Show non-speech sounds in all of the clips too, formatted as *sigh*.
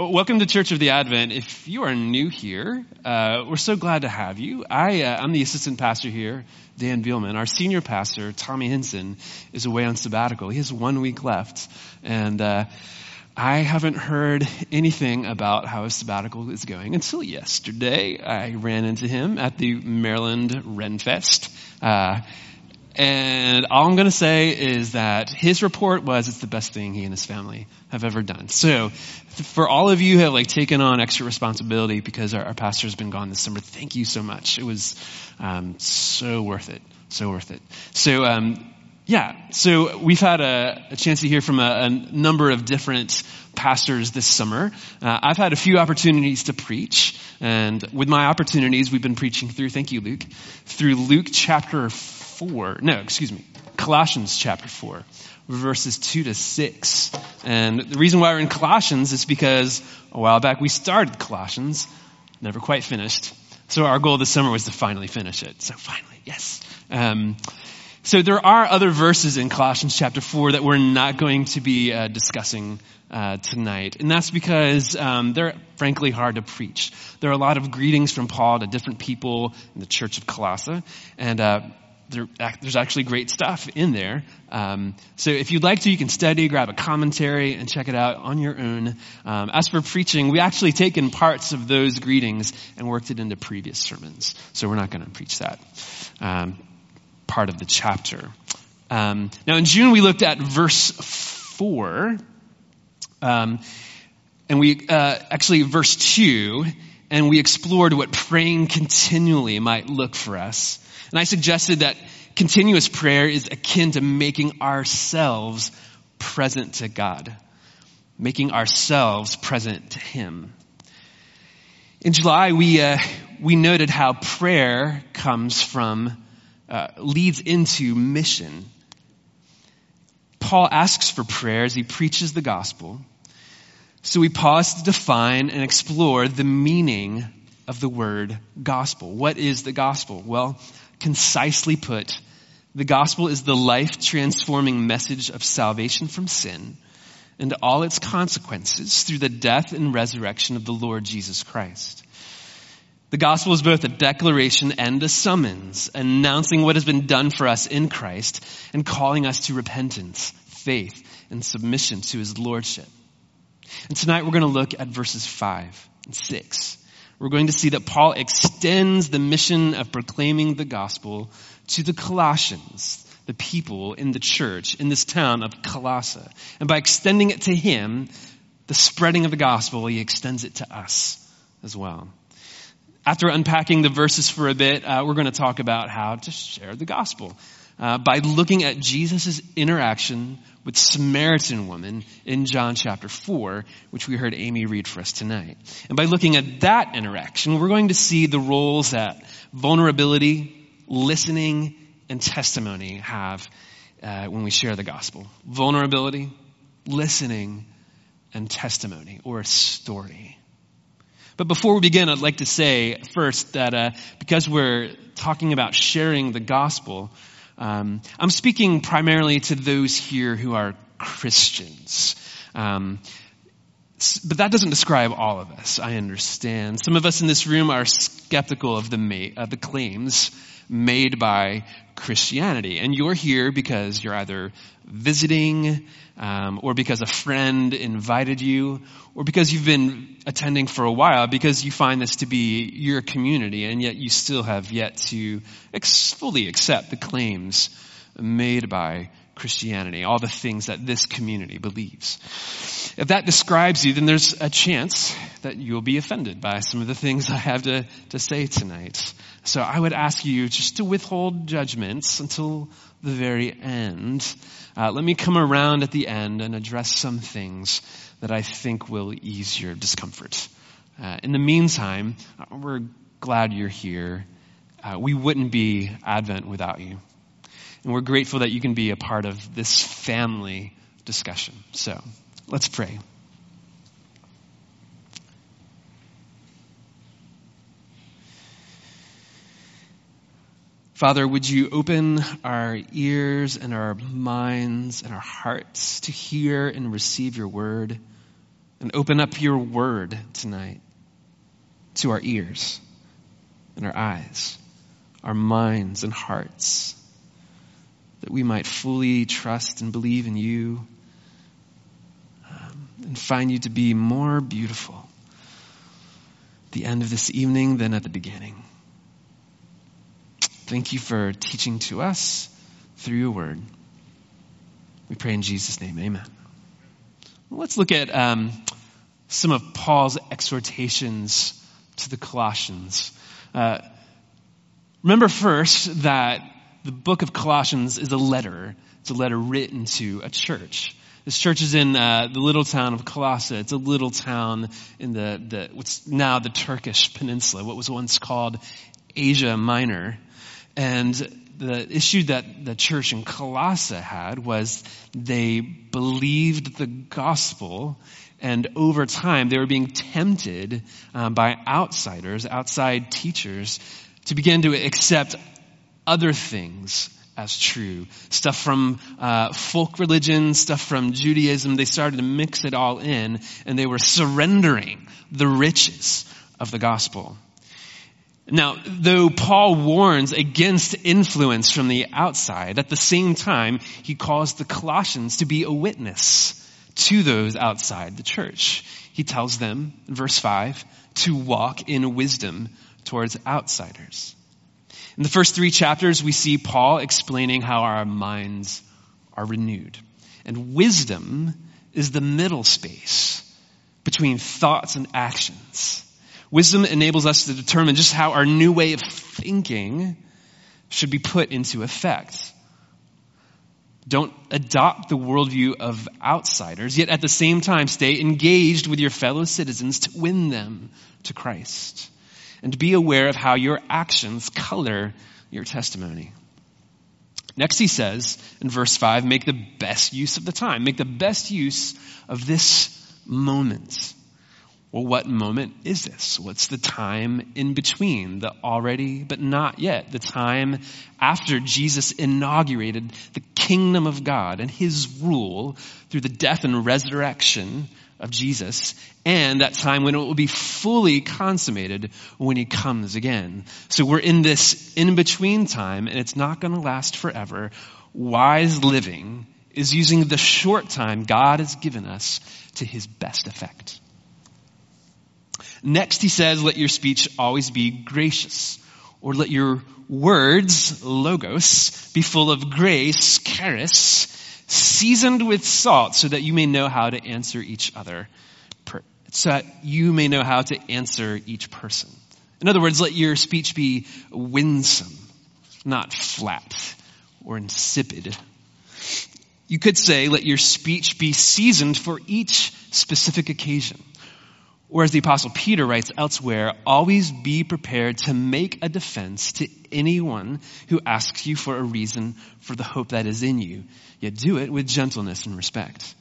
Welcome to Church of the Advent. If you are new here, uh, we're so glad to have you. I, uh, I'm the assistant pastor here, Dan Bielman. Our senior pastor, Tommy Henson, is away on sabbatical. He has one week left. And uh, I haven't heard anything about how his sabbatical is going until yesterday. I ran into him at the Maryland Renfest. And all I'm going to say is that his report was it's the best thing he and his family have ever done. So for all of you who have like taken on extra responsibility because our, our pastor's been gone this summer, thank you so much. It was um, so worth it. So worth it. So um, yeah, so we've had a, a chance to hear from a, a, number of different pastors this summer. Uh, I've had a few opportunities to preach, and with my opportunities, we've been preaching through, thank you, Luke, through Luke chapter 4, no, excuse me, Colossians chapter 4, verses 2 to 6. And the reason why we're in Colossians is because a while back we started Colossians, never quite finished. So our goal this summer was to finally finish it. So finally, yes. Um, so there are other verses in Colossians chapter 4 that we're not going to be uh, discussing uh, tonight. And that's because um, they're frankly hard to preach. There are a lot of greetings from Paul to different people in the church of Colossae. And uh, there, there's actually great stuff in there. Um, so if you'd like to, you can study, grab a commentary, and check it out on your own. Um, as for preaching, we actually taken parts of those greetings and worked it into previous sermons. So we're not going to preach that um, part of the chapter. Um, now in June we looked at verse four, um, and we uh, actually verse two, and we explored what praying continually might look for us. And I suggested that continuous prayer is akin to making ourselves present to God, making ourselves present to Him. In July, we, uh, we noted how prayer comes from, uh, leads into mission. Paul asks for prayer as he preaches the gospel. So we pause to define and explore the meaning of the word gospel. What is the gospel? Well, concisely put, the gospel is the life transforming message of salvation from sin and all its consequences through the death and resurrection of the Lord Jesus Christ. The gospel is both a declaration and a summons, announcing what has been done for us in Christ and calling us to repentance, faith, and submission to his lordship. And tonight we're going to look at verses 5 and 6 we're going to see that Paul extends the mission of proclaiming the gospel to the Colossians, the people in the church in this town of Colossae. And by extending it to him, the spreading of the gospel, he extends it to us as well. After unpacking the verses for a bit, uh, we're going to talk about how to share the gospel uh, by looking at Jesus' interaction with Samaritan woman in John chapter 4, which we heard Amy read for us tonight. And by looking at that interaction, we're going to see the roles that vulnerability, listening, and testimony have uh, when we share the gospel. Vulnerability, listening, and testimony, or a story. But before we begin, I'd like to say first that uh, because we're talking about sharing the gospel, um, I'm speaking primarily to those here who are Christians. Um, but that doesn't describe all of us. I understand. Some of us in this room are skeptical of the, ma- of the claims made by Christianity. And you're here because you're either visiting, um, or because a friend invited you, or because you've been attending for a while, because you find this to be your community, and yet you still have yet to ex- fully accept the claims made by Christianity, all the things that this community believes. If that describes you, then there's a chance that you'll be offended by some of the things I have to, to say tonight. So I would ask you just to withhold judgments until the very end. Uh, let me come around at the end and address some things that I think will ease your discomfort. Uh, in the meantime, we're glad you're here. Uh, we wouldn't be Advent without you. And we're grateful that you can be a part of this family discussion. So let's pray. Father, would you open our ears and our minds and our hearts to hear and receive your word? And open up your word tonight to our ears and our eyes, our minds and hearts, that we might fully trust and believe in you um, and find you to be more beautiful at the end of this evening than at the beginning. Thank you for teaching to us through your word. We pray in Jesus' name, amen. Let's look at um, some of Paul's exhortations to the Colossians. Uh, remember first that the book of Colossians is a letter. It's a letter written to a church. This church is in uh, the little town of Colossae. It's a little town in the, the what's now the Turkish peninsula, what was once called Asia Minor. And the issue that the church in Colossae had was they believed the gospel and over time they were being tempted um, by outsiders, outside teachers, to begin to accept other things as true. Stuff from uh, folk religion, stuff from Judaism. They started to mix it all in and they were surrendering the riches of the gospel. Now, though Paul warns against influence from the outside, at the same time, he calls the Colossians to be a witness to those outside the church. He tells them, verse 5, to walk in wisdom towards outsiders. In the first three chapters, we see Paul explaining how our minds are renewed. And wisdom is the middle space between thoughts and actions. Wisdom enables us to determine just how our new way of thinking should be put into effect. Don't adopt the worldview of outsiders, yet at the same time stay engaged with your fellow citizens to win them to Christ. And be aware of how your actions color your testimony. Next he says in verse 5, make the best use of the time. Make the best use of this moment. Well, what moment is this? What's the time in between? The already but not yet. The time after Jesus inaugurated the kingdom of God and his rule through the death and resurrection of Jesus and that time when it will be fully consummated when he comes again. So we're in this in between time and it's not going to last forever. Wise living is using the short time God has given us to his best effect. Next, he says, let your speech always be gracious, or let your words, logos, be full of grace, charis, seasoned with salt, so that you may know how to answer each other, so that you may know how to answer each person. In other words, let your speech be winsome, not flat or insipid. You could say, let your speech be seasoned for each specific occasion. Or as the apostle Peter writes elsewhere, always be prepared to make a defense to anyone who asks you for a reason for the hope that is in you. Yet do it with gentleness and respect.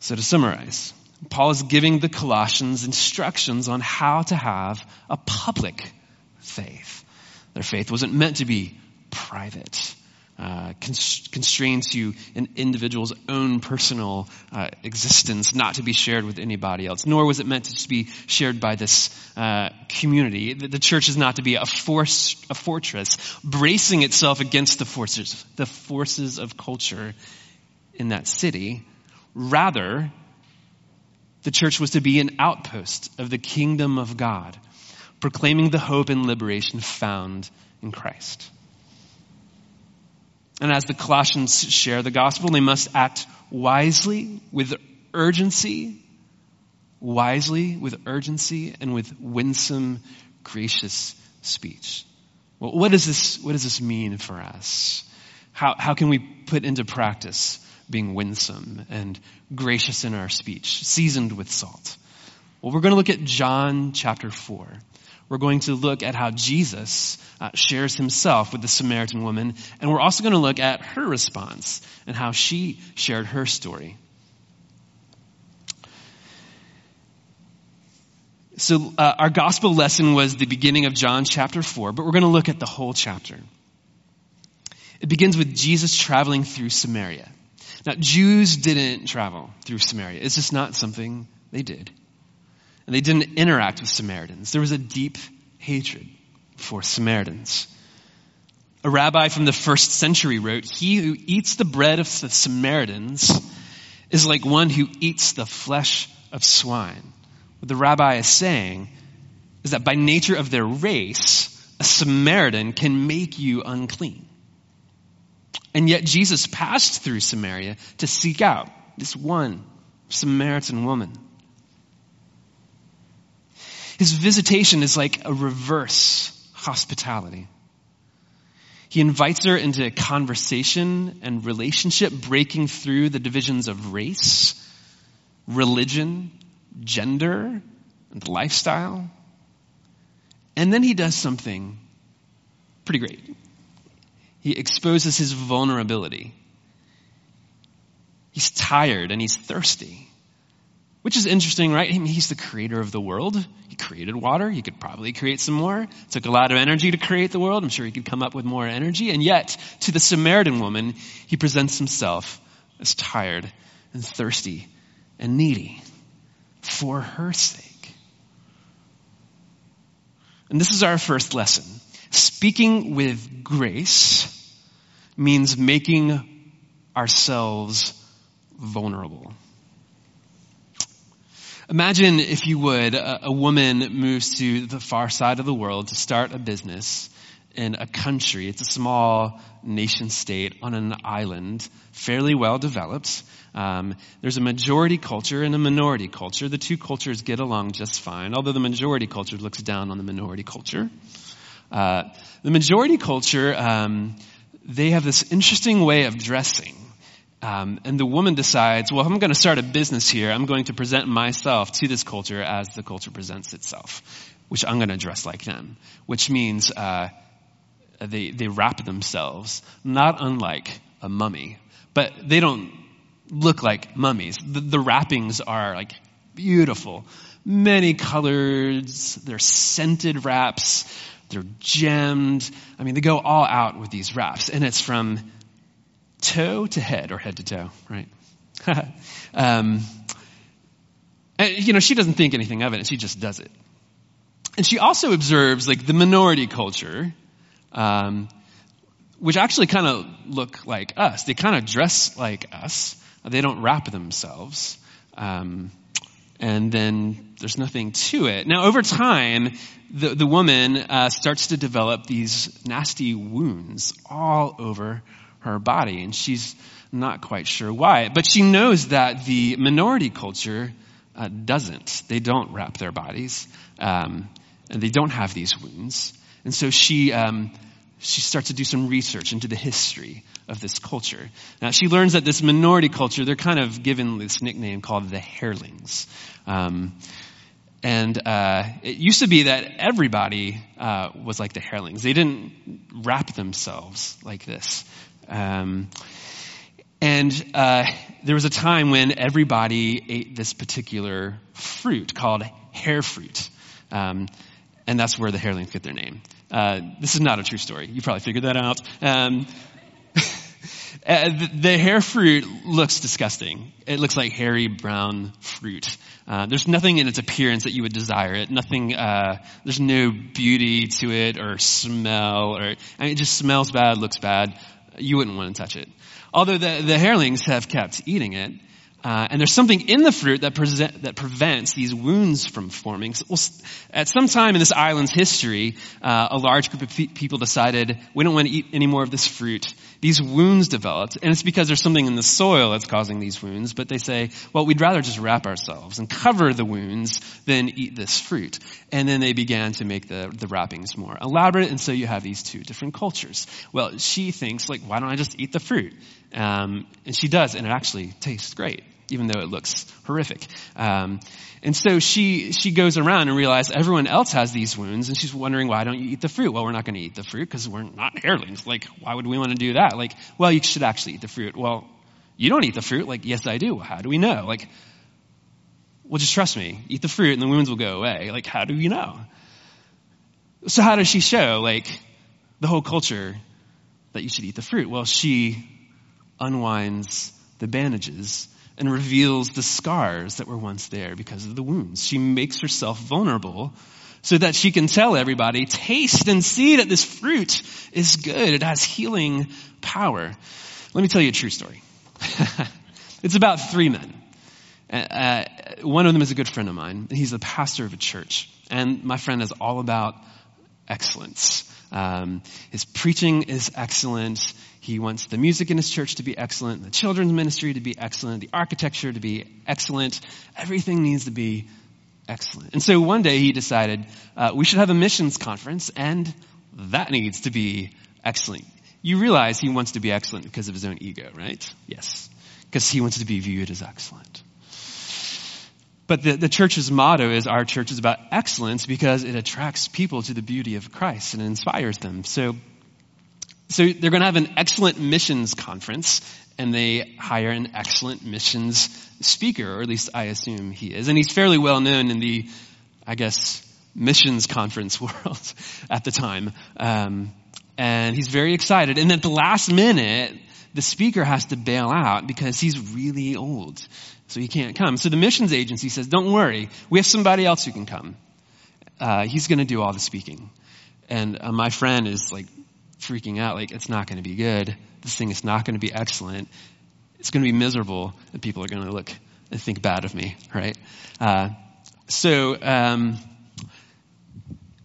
So to summarize, Paul is giving the Colossians instructions on how to have a public faith. Their faith wasn't meant to be private uh, constrained to an individual's own personal uh, existence, not to be shared with anybody else. Nor was it meant to be shared by this uh, community. The, the, church is not to be a force, a fortress, bracing itself against the forces, the forces of culture in that city. Rather, the church was to be an outpost of the kingdom of God, proclaiming the hope and liberation found in Christ. And as the Colossians share the gospel, they must act wisely, with urgency, wisely, with urgency, and with winsome, gracious speech. Well, what does this, what does this mean for us? How, how can we put into practice being winsome and gracious in our speech, seasoned with salt? Well, we're going to look at John chapter 4 we're going to look at how Jesus uh, shares himself with the Samaritan woman, and we're also going to look at her response and how she shared her story. So, uh, our gospel lesson was the beginning of John chapter 4, but we're going to look at the whole chapter. It begins with Jesus traveling through Samaria. Now, Jews didn't travel through Samaria. It's just not something They did. And they didn't interact with Samaritans. There was a deep hatred for Samaritans. A rabbi from the first century wrote, He who eats the bread of the Samaritans is like one who eats the flesh of swine. What the rabbi is saying is that by nature of their race, a Samaritan can make you unclean. And yet Jesus passed through Samaria to seek out this one Samaritan woman. His visitation is like a reverse hospitality. He invites her into conversation and relationship, breaking through the divisions of race, religion, gender, and lifestyle. And then he does something pretty great. He exposes his vulnerability. He's tired and he's thirsty. Which is interesting, right? he's the creator of the world. He created water. He could probably create some more. It took a lot of energy to create the world. I'm sure he could come up with more energy. And yet, to the Samaritan woman, he presents himself as tired and thirsty and needy for her sake. And this is our first lesson. Speaking with grace means making ourselves vulnerable. Imagine, if you would, a, a, woman moves to the far side of the world to start a business in a country. It's a small nation state on an island, fairly well developed. Um, there's a majority culture and a minority culture. The two cultures get along just fine, although the majority culture looks down on the minority culture. Uh, the majority culture, um, they have this interesting way of dressing. Um, and the woman decides, well, I'm going to start a business here. I'm going to present myself to this culture as the culture presents itself, which I'm going to dress like them, which means uh, they, they wrap themselves, not unlike a mummy, but they don't look like mummies. The, the wrappings are like beautiful, many colors, they're scented wraps, they're gemmed. I mean, they go all out with these wraps, and it's from toe to head or head to toe, right? *laughs* um, and, you know, she doesn't think anything of it, and she just does it. And she also observes like the minority culture, um, which actually kind of look like us. They kind of dress like us. They don't wrap themselves. Um, and then there's nothing to it. Now, over time, the, the woman uh, starts to develop these nasty wounds all over her body, and she's not quite sure why. But she knows that the minority culture uh, doesn't. They don't wrap their bodies, um, and they don't have these wounds. And so she um, she starts to do some research into the history of this culture. Now she learns that this minority culture, they're kind of given this nickname called the Hairlings. Um, and uh, it used to be that everybody uh, was like the Hairlings. They didn't wrap themselves like this. Um, and uh, there was a time when everybody ate this particular fruit called hair fruit. Um, and that's where the Hairlings get their name. Uh, this is not a true story. You probably figured that out. Um, *laughs* uh, the, the, hair fruit looks disgusting. It looks like hairy brown fruit. Uh, there's nothing in its appearance that you would desire it. Nothing. Uh, there's no beauty to it or smell or. I mean, it just smells bad, looks bad you wouldn't want to touch it. Although the, the Hairlings have kept eating it, uh, and there's something in the fruit that, present, that prevents these wounds from forming. So, well, at some time in this island's history, uh, a large group of pe- people decided we don't want to eat any more of this fruit. These wounds developed, and it's because there's something in the soil that's causing these wounds. But they say, well, we'd rather just wrap ourselves and cover the wounds than eat this fruit. And then they began to make the, the wrappings more elaborate, and so you have these two different cultures. Well, she thinks, like, why don't I just eat the fruit? Um, and she does, and it actually tastes great even though it looks horrific. Um, and so she she goes around and realizes everyone else has these wounds, and she's wondering why don't you eat the fruit? Well, we're not going to eat the fruit because we're not hairlings. Like, why would we want to do that? Like, well, you should actually eat the fruit. Well, you don't eat the fruit. Like, yes, I do. How do we know? Like, well, just trust me. Eat the fruit, and the wounds will go away. Like, how do you know? So how does she show like the whole culture that you should eat the fruit? Well, she unwinds the bandages and reveals the scars that were once there because of the wounds. She makes herself vulnerable so that she can tell everybody, taste and see that this fruit is good. It has healing power. Let me tell you a true story. *laughs* it's about three men. Uh, uh, one of them is a good friend of mine. He's the pastor of a church. And my friend is all about excellence. Um, his preaching is excellent. He wants the music in his church to be excellent, the children's ministry to be excellent, the architecture to be excellent. Everything needs to be excellent. And so one day he decided uh, we should have a missions conference, and that needs to be excellent. You realize he wants to be excellent because of his own ego, right? Yes. Because he wants to be viewed as excellent. But the, the church's motto is our church is about excellence because it attracts people to the beauty of Christ and inspires them. So, so they're going to have an excellent missions conference and they hire an excellent missions speaker, or at least I assume he is. And he's fairly well known in the, I guess, missions conference *laughs* world at the time. Um, and he's very excited. And at the last minute, the speaker has to bail out because he's really old. So he can't come. So the missions agency says, don't worry. We have somebody else who can come. Uh, he's going to do all the speaking. And uh, my friend is like freaking out, like, it's not going to be good. This thing is not going to be excellent. It's going to be miserable, and people are going to look and think bad of me, right? Uh, so, um,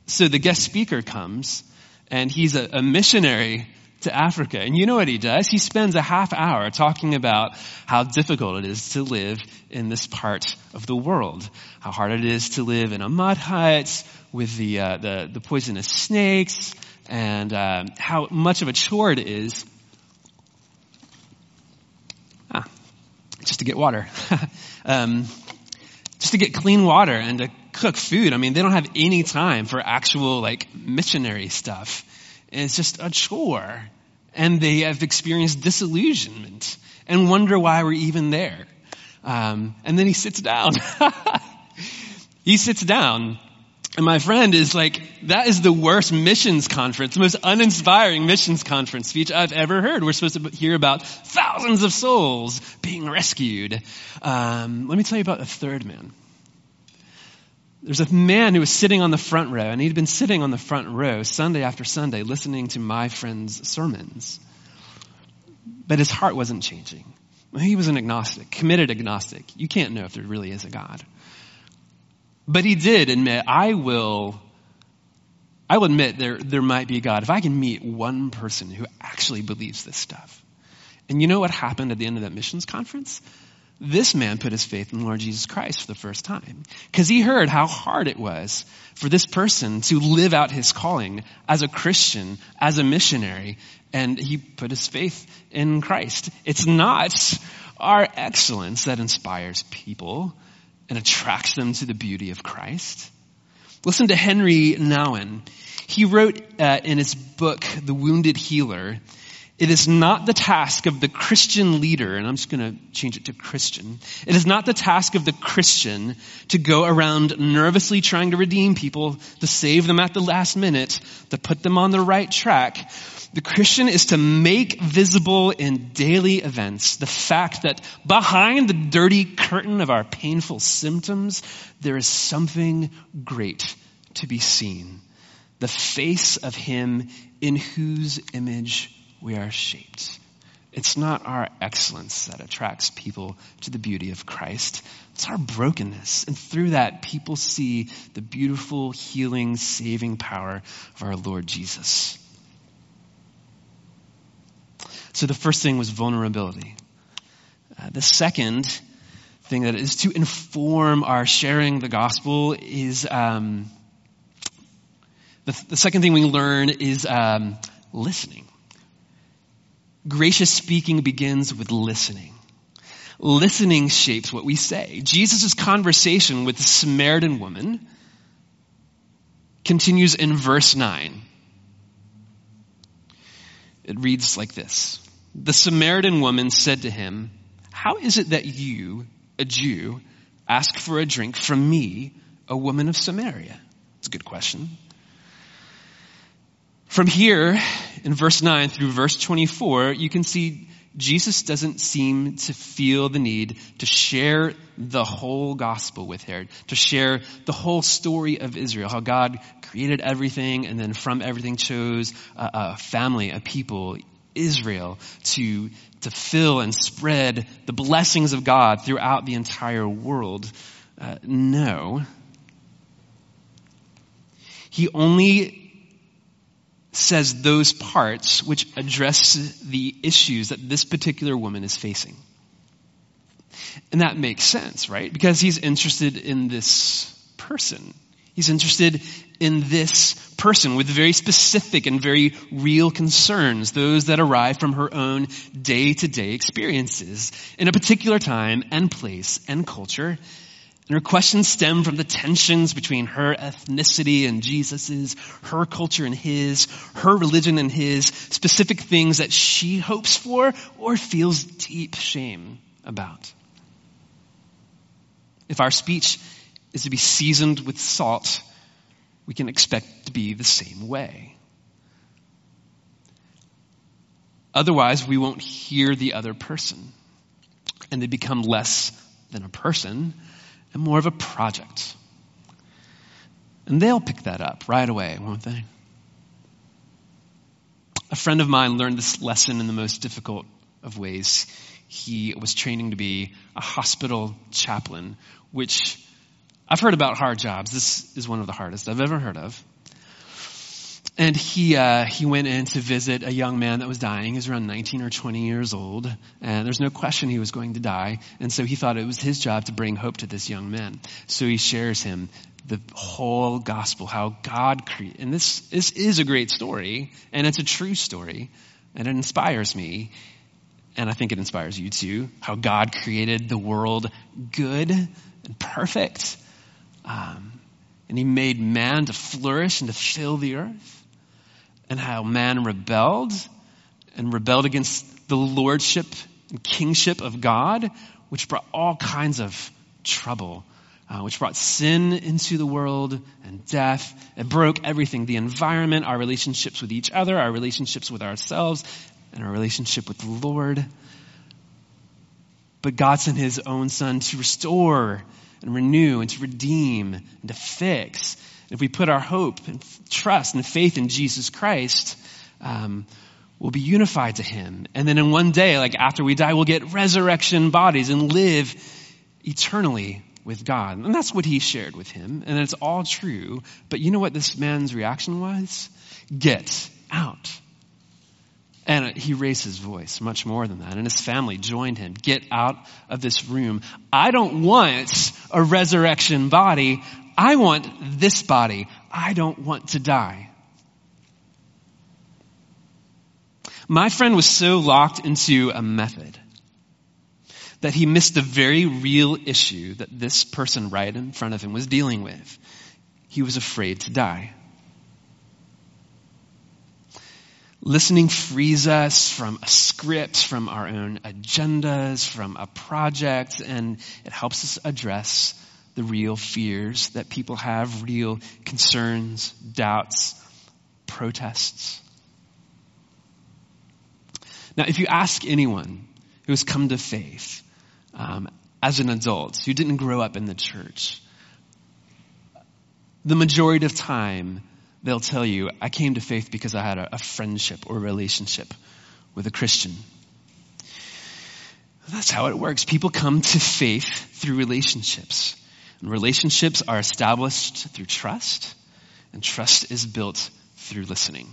so the guest speaker comes, and he's a, a missionary to Africa. And you know what he does? He spends a half hour talking about how difficult it is to live in this part of the world. How hard it is to live in a mud hut with the, uh, the, the, poisonous snakes and uh, how much of a chore it is ah, just to get water. *laughs* um, just to get clean water and to cook food. I mean, they don't have any time for actual like missionary stuff. It's just a chore. And they have experienced disillusionment and wonder why we're even there. Um, and then he sits down. *laughs* he sits down. And my friend is like, that is the worst missions conference, the most uninspiring missions conference speech I've ever heard. We're supposed to hear about thousands of souls being rescued. Um, let me tell you about a third man. There's a man who was sitting on the front row, and he'd been sitting on the front row Sunday after Sunday listening to my friend's sermons. But his heart wasn't changing. He was an agnostic, committed agnostic. You can't know if there really is a God. But he did admit, I will, I will admit there, there might be a God if I can meet one person who actually believes this stuff. And you know what happened at the end of that missions conference? this man put his faith in the Lord Jesus Christ for the first time. Because he heard how hard it was for this person to live out his calling as a Christian, as a missionary, and he put his faith in Christ. It's not our excellence that inspires people and attracts them to the beauty of Christ. Listen to Henry Nouwen. He wrote uh, in his book, The Wounded Healer, it is not the task of the Christian leader, and I'm just going to change it to Christian. It is not the task of the Christian to go around nervously trying to redeem people, to save them at the last minute, to put them on the right track. The Christian is to make visible in daily events the fact that behind the dirty curtain of our painful symptoms, there is something great to be seen. The face of Him in whose image we are shaped. It's not our excellence that attracts people to the beauty of Christ. It's our brokenness. And through that, people see the beautiful, healing, saving power of our Lord Jesus. So the first thing was vulnerability. Uh, the second thing that is to inform our sharing the gospel is um, the, the, second thing we learn is um, listening. Gracious speaking begins with listening. Listening shapes what we say. Jesus' conversation with the Samaritan woman continues in verse 9. It reads like this The Samaritan woman said to him, How is it that you, a Jew, ask for a drink from me, a woman of Samaria? It's a good question. From here, in verse 9 through verse 24, you can see Jesus doesn't seem to feel the need to share the whole gospel with Herod, to share the whole story of Israel, how God created everything and then from everything chose a, a family, a people, Israel, to, to fill and spread the blessings of God throughout the entire world. Uh, no. He only says those parts which address the issues that this particular woman is facing. And that makes sense, right? Because he's interested in this person. He's interested in this person with very specific and very real concerns, those that arrive from her own day to day experiences in a particular time and place and culture and her questions stem from the tensions between her ethnicity and Jesus's, her culture and his, her religion and his, specific things that she hopes for or feels deep shame about. If our speech is to be seasoned with salt, we can expect to be the same way. Otherwise, we won't hear the other person, and they become less than a person and more of a project. And they'll pick that up right away, won't they? A friend of mine learned this lesson in the most difficult of ways. He was training to be a hospital chaplain, which I've heard about hard jobs. This is one of the hardest I've ever heard of. And he, uh, he went in to visit a young man that was dying. He was around 19 or 20 years old. And there's no question he was going to die. And so he thought it was his job to bring hope to this young man. So he shares him the whole gospel, how God created. And this, this is a great story. And it's a true story. And it inspires me. And I think it inspires you too. How God created the world good and perfect. Um, and he made man to flourish and to fill the earth and how man rebelled and rebelled against the lordship and kingship of God, which brought all kinds of trouble, uh, which brought sin into the world and death. It broke everything the environment, our relationships with each other, our relationships with ourselves, and our relationship with the Lord. But God sent his own son to restore and renew and to redeem and to fix if we put our hope and trust and faith in Jesus Christ, um, we'll be unified to Him. And then in one day, like after we die, we'll get resurrection bodies and live eternally with God. And that's what he shared with him. And it's all true. But you know what this man's reaction was? Get out. And he raised his voice much more than that. And his family joined him. Get out of this room. I don't want a resurrection body. I want this body. I don't want to die. My friend was so locked into a method that he missed the very real issue that this person right in front of him was dealing with. He was afraid to die. Listening frees us from a script, from our own agendas, from a project, and it helps us address the real fears that people have, real concerns, doubts, protests. Now, if you ask anyone who has come to faith um, as an adult, who didn't grow up in the church, the majority of time they'll tell you, I came to faith because I had a, a friendship or a relationship with a Christian. That's how it works. People come to faith through relationships. And relationships are established through trust, and trust is built through listening.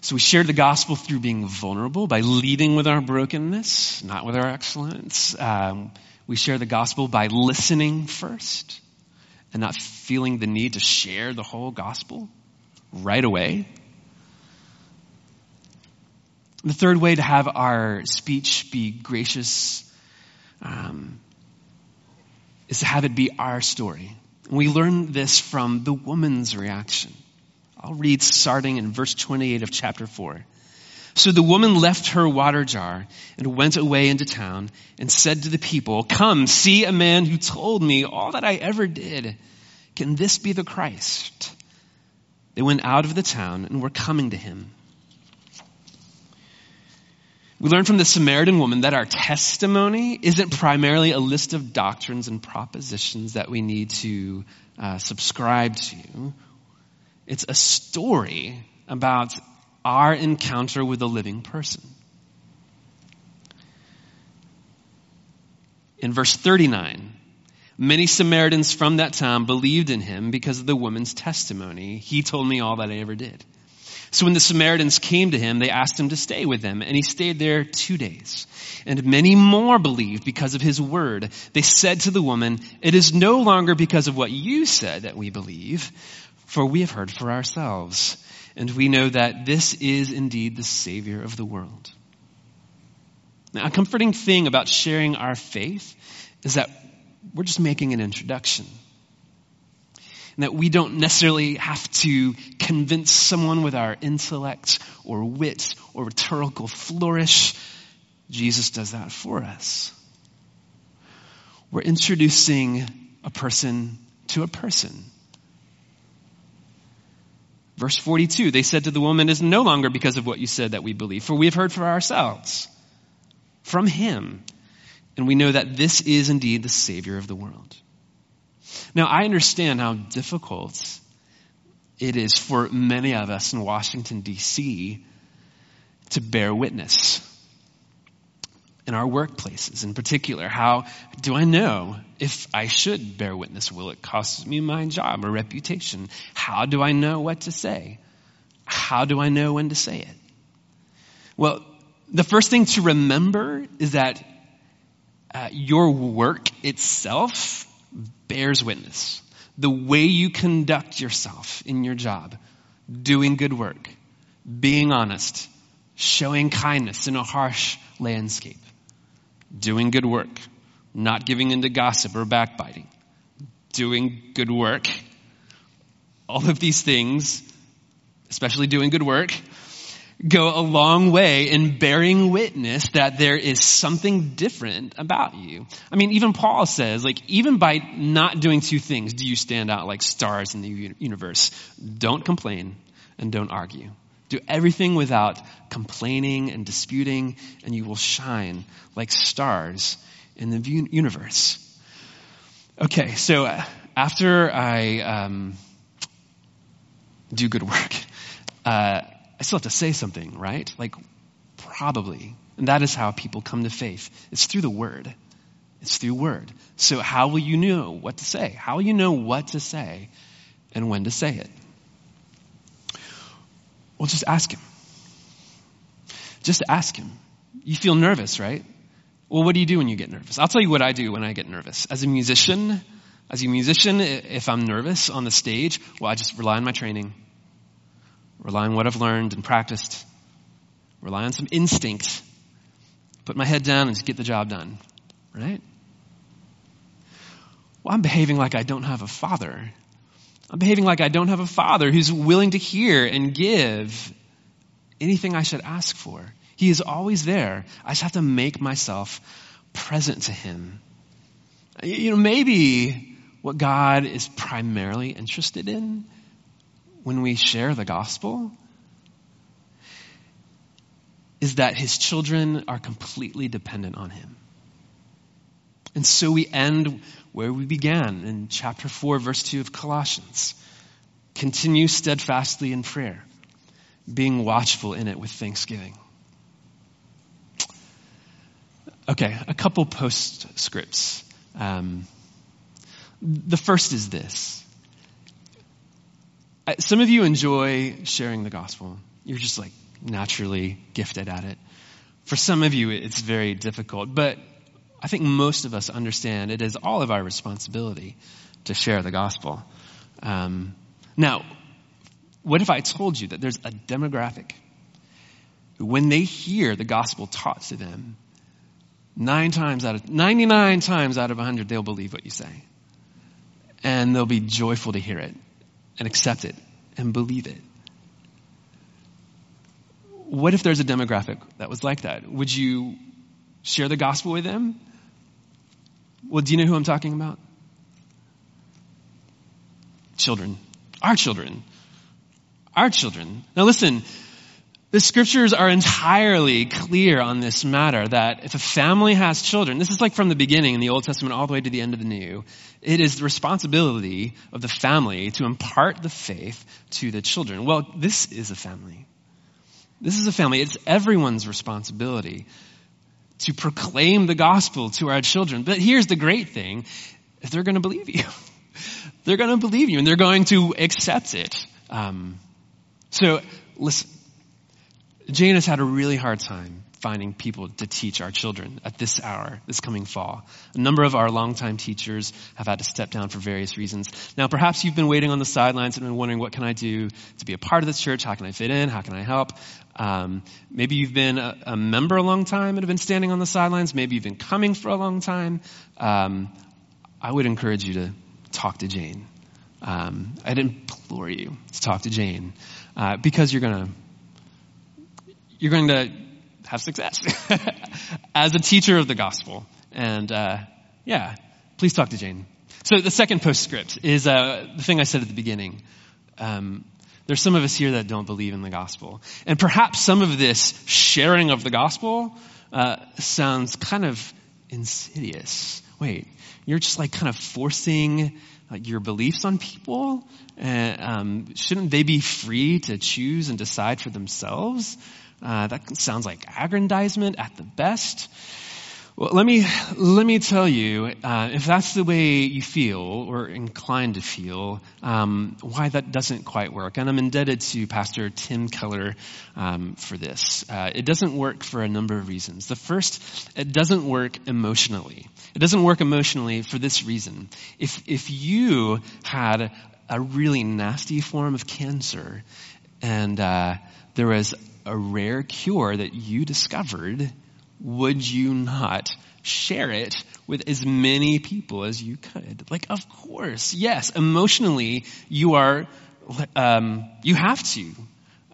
So we share the gospel through being vulnerable, by leading with our brokenness, not with our excellence. Um, we share the gospel by listening first and not feeling the need to share the whole gospel right away. The third way to have our speech be gracious um, is to have it be our story. We learn this from the woman's reaction. I'll read starting in verse 28 of chapter 4. So the woman left her water jar and went away into town and said to the people, Come, see a man who told me all that I ever did. Can this be the Christ? They went out of the town and were coming to him. We learn from the Samaritan woman that our testimony isn't primarily a list of doctrines and propositions that we need to uh, subscribe to. It's a story about our encounter with a living person. In verse 39, many Samaritans from that town believed in him because of the woman's testimony. He told me all that I ever did. So when the Samaritans came to him, they asked him to stay with them, and he stayed there two days. And many more believed because of his word. They said to the woman, It is no longer because of what you said that we believe, for we have heard for ourselves, and we know that this is indeed the Savior of the world. Now, a comforting thing about sharing our faith is that we're just making an introduction and that we don't necessarily have to convince someone with our intellect or wit or rhetorical flourish. Jesus does that for us. We're introducing a person to a person. Verse 42, they said to the woman, It is no longer because of what you said that we believe, for we have heard for ourselves from him, and we know that this is indeed the Savior of the world. Now, I understand how difficult it is for many of us in Washington, D.C. to bear witness in our workplaces in particular. How do I know if I should bear witness? Will it cost me my job or reputation? How do I know what to say? How do I know when to say it? Well, the first thing to remember is that uh, your work itself bears witness. The way you conduct yourself in your job, doing good work, being honest, showing kindness in a harsh landscape, doing good work, not giving into gossip or backbiting, doing good work. All of these things, especially doing good work, go a long way in bearing witness that there is something different about you. I mean, even Paul says, like, even by not doing two things, do you stand out like stars in the universe? Don't complain and don't argue. Do everything without complaining and disputing, and you will shine like stars in the universe. Okay, so uh, after I um, do good work, *laughs* uh, I still have to say something, right? Like, probably. And that is how people come to faith. It's through the word. It's through word. So how will you know what to say? How will you know what to say and when to say it? Well, just ask him. Just ask him. You feel nervous, right? Well, what do you do when you get nervous? I'll tell you what I do when I get nervous. As a musician, as a musician, if I'm nervous on the stage, well, I just rely on my training rely on what I've learned and practiced, rely on some instinct, put my head down and just get the job done, right? Well, I'm behaving like I don't have a father. I'm behaving like I don't have a father who's willing to hear and give anything I should ask for. He is always there. I just have to make myself present to him. You know, maybe what God is primarily interested in when we share the gospel is that his children are completely dependent on him. And so we end where we began in chapter 4, verse 2 of Colossians. Continue steadfastly in prayer, being watchful in it with thanksgiving. Okay, a couple postscripts. Um, the first is this some of you enjoy sharing the gospel. You're just like naturally gifted at it. For some of you, it's very difficult, but I think most of us understand it is all of our responsibility to share the gospel. Um, now, what if I told you that there's a demographic when they hear the gospel taught to them, nine times out of 99 times out of 100 they'll believe what you say, and they'll be joyful to hear it and accept it and believe it. What if there's a demographic that was like that? Would you share the gospel with them? Well, do you know who I'm talking about? Children. Our children. Our children. Now listen, The scriptures are entirely clear on this matter that if a family has children, this is like from the beginning in the Old Testament all the way to the end of the New, it is the responsibility of the family to impart the faith to the children. Well, this is a family. This is a family. It's everyone's responsibility to proclaim the gospel to our children. But here's the great thing. They're going to believe you, *laughs* they're going to believe you and they're going to accept it. Um, so listen, Jane has had a really hard time finding people to teach our children at this hour, this coming fall. A number of our longtime teachers have had to step down for various reasons. Now, perhaps you've been waiting on the sidelines and been wondering, what can I do to be a part of this church? How can I fit in? How can I help? Um, maybe you've been a, a, member a long time and have been standing on the sidelines. Maybe you've been coming for a long time. Um, I would encourage you to talk to Jane. Um, I'd implore you to talk to Jane uh, because you're to you're going to have success *laughs* as a teacher of the gospel. And uh, yeah, please talk to Jane. So the second postscript is uh, the thing I said at the beginning. Um, there's some of us here that don't believe in the gospel, and perhaps some of this sharing of the gospel uh, sounds kind of insidious. Wait, you're just like kind of forcing like your beliefs on people? Uh, um, shouldn't they be free to choose and decide for themselves? Uh, that sounds like aggrandizement at the best. Well, let me let me tell you, uh, if that's the way you feel or inclined to feel, um, why that doesn't quite work. And I'm indebted to Pastor Tim Keller um, for this. Uh, it doesn't work for a number of reasons. The first, it doesn't work emotionally. It doesn't work emotionally for this reason. If if you had a really nasty form of cancer, and uh, there was a rare cure that you discovered, would you not share it with as many people as you could? Like, of course, yes. Emotionally, you are, um, you have to.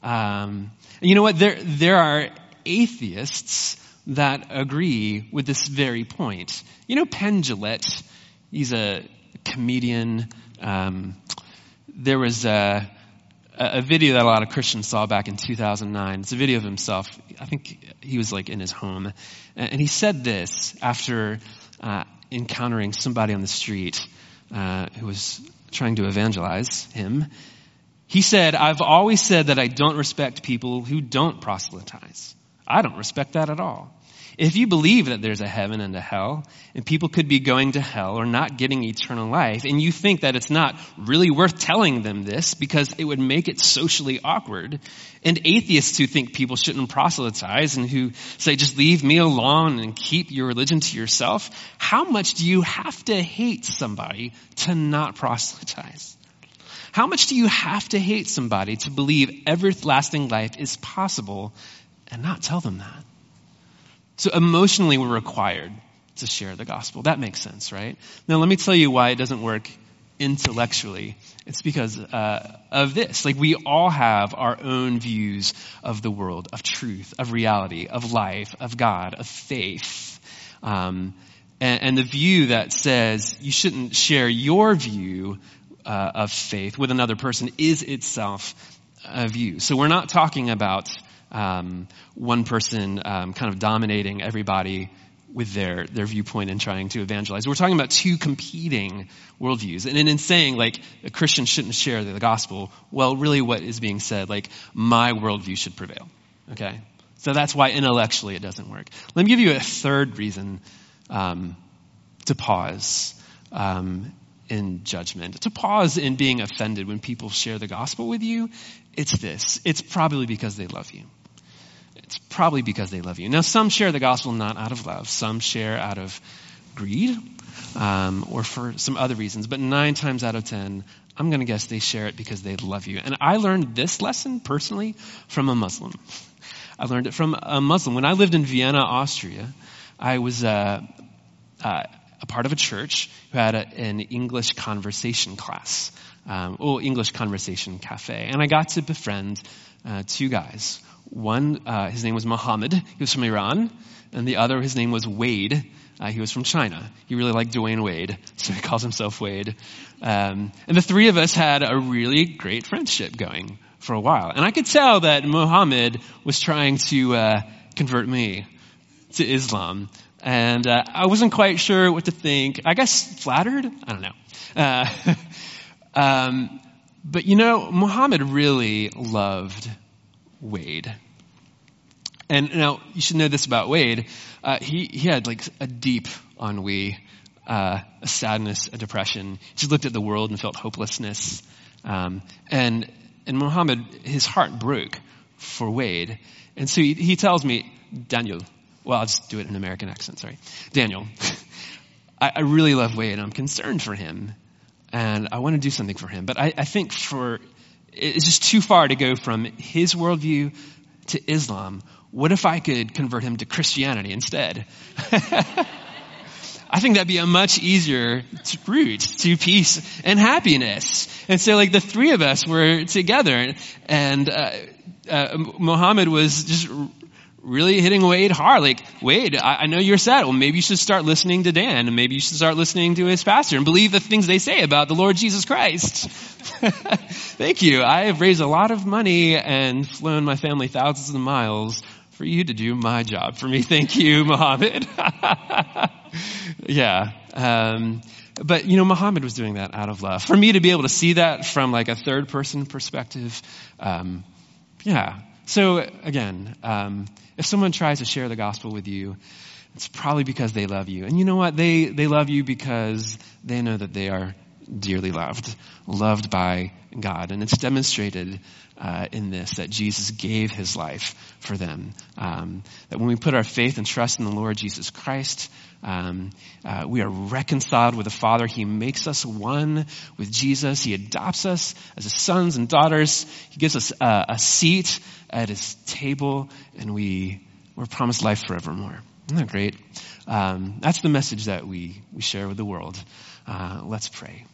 Um, and you know what? There, there are atheists that agree with this very point. You know, Penn Jillette, he's a comedian. Um, there was a, a video that a lot of Christians saw back in 2009. It's a video of himself. I think he was like in his home. And he said this after uh, encountering somebody on the street uh, who was trying to evangelize him. He said, I've always said that I don't respect people who don't proselytize. I don't respect that at all. If you believe that there's a heaven and a hell, and people could be going to hell or not getting eternal life, and you think that it's not really worth telling them this because it would make it socially awkward, and atheists who think people shouldn't proselytize and who say just leave me alone and keep your religion to yourself, how much do you have to hate somebody to not proselytize? How much do you have to hate somebody to believe everlasting life is possible and not tell them that? So emotionally, we're required to share the gospel. That makes sense, right? Now, let me tell you why it doesn't work intellectually. It's because uh, of this. Like, we all have our own views of the world, of truth, of reality, of life, of God, of faith. Um, and, and, the view that says you shouldn't share your view uh, of faith with another person is itself a view. So we're not talking about um, one person um, kind of dominating everybody with their, their viewpoint and trying to evangelize. We're talking about two competing worldviews. And then in saying, like, a Christian shouldn't share the gospel, well, really what is being said, like, my worldview should prevail. Okay? So that's why intellectually it doesn't work. Let me give you a third reason um, to pause um, in judgment, to pause in being offended when people share the gospel with you. It's this. It's probably because they love you. It's probably because they love you. Now, some share the gospel not out of love. Some share out of greed um, or for some other reasons. But nine times out of ten, I'm going to guess they share it because they love you. And I learned this lesson personally from a Muslim. I learned it from a Muslim. When I lived in Vienna, Austria, I was uh, uh, a part of a church who had a, an English conversation class, um, oh, English conversation cafe. And I got to befriend uh, two guys. One, uh, his name was Muhammad. He was from Iran. And the other, his name was Wade. Uh, he was from China. He really liked Dwyane Wade, *laughs* so he calls himself Wade. Um, and the three of us had a really great friendship going for a while. And I could tell that Muhammad was trying to uh, convert me to Islam. And uh, I wasn't quite sure what to think. I guess flattered? I don't know. Uh, *laughs* um, but you know, Muhammad really loved Wade. And now you should know this about Wade. Uh, he, he had like a deep ennui, uh, a sadness, a depression. He just looked at the world and felt hopelessness. Um, and, and Muhammad, his heart broke for Wade. And so he, he tells me, Daniel, well, I'll just do it in American accent, sorry. Daniel, *laughs* I, I, really love Wade and I'm concerned for him. And I want to do something for him. But I, I think for, it's just too far to go from his worldview to Islam. What if I could convert him to Christianity instead? *laughs* I think that'd be a much easier route to peace and happiness. And so like the three of us were together and, uh, uh, Muhammad was just really hitting Wade hard. Like, Wade, I, I, know you're sad. Well, maybe you should start listening to Dan and maybe you should start listening to his pastor and believe the things they say about the Lord Jesus Christ. *laughs* Thank you. I have raised a lot of money and flown my family thousands of miles for you to do my job for me. Thank you, *laughs* Muhammad. *laughs* yeah. Um, but you know, Muhammad was doing that out of love. For me to be able to see that from like a third person perspective, um, yeah, so again, um, if someone tries to share the gospel with you, it's probably because they love you. And you know what? They, they love you because they know that they are dearly loved, loved by God. And it's demonstrated uh, in this that Jesus gave his life for them. Um, that when we put our faith and trust in the Lord Jesus Christ, um, uh, we are reconciled with the Father. He makes us one with Jesus. He adopts us as his sons and daughters. He gives us a, seat at his table, and we we're promised life forevermore. Isn't that great? Um, that's the message that we we share with the world. Uh, let's pray.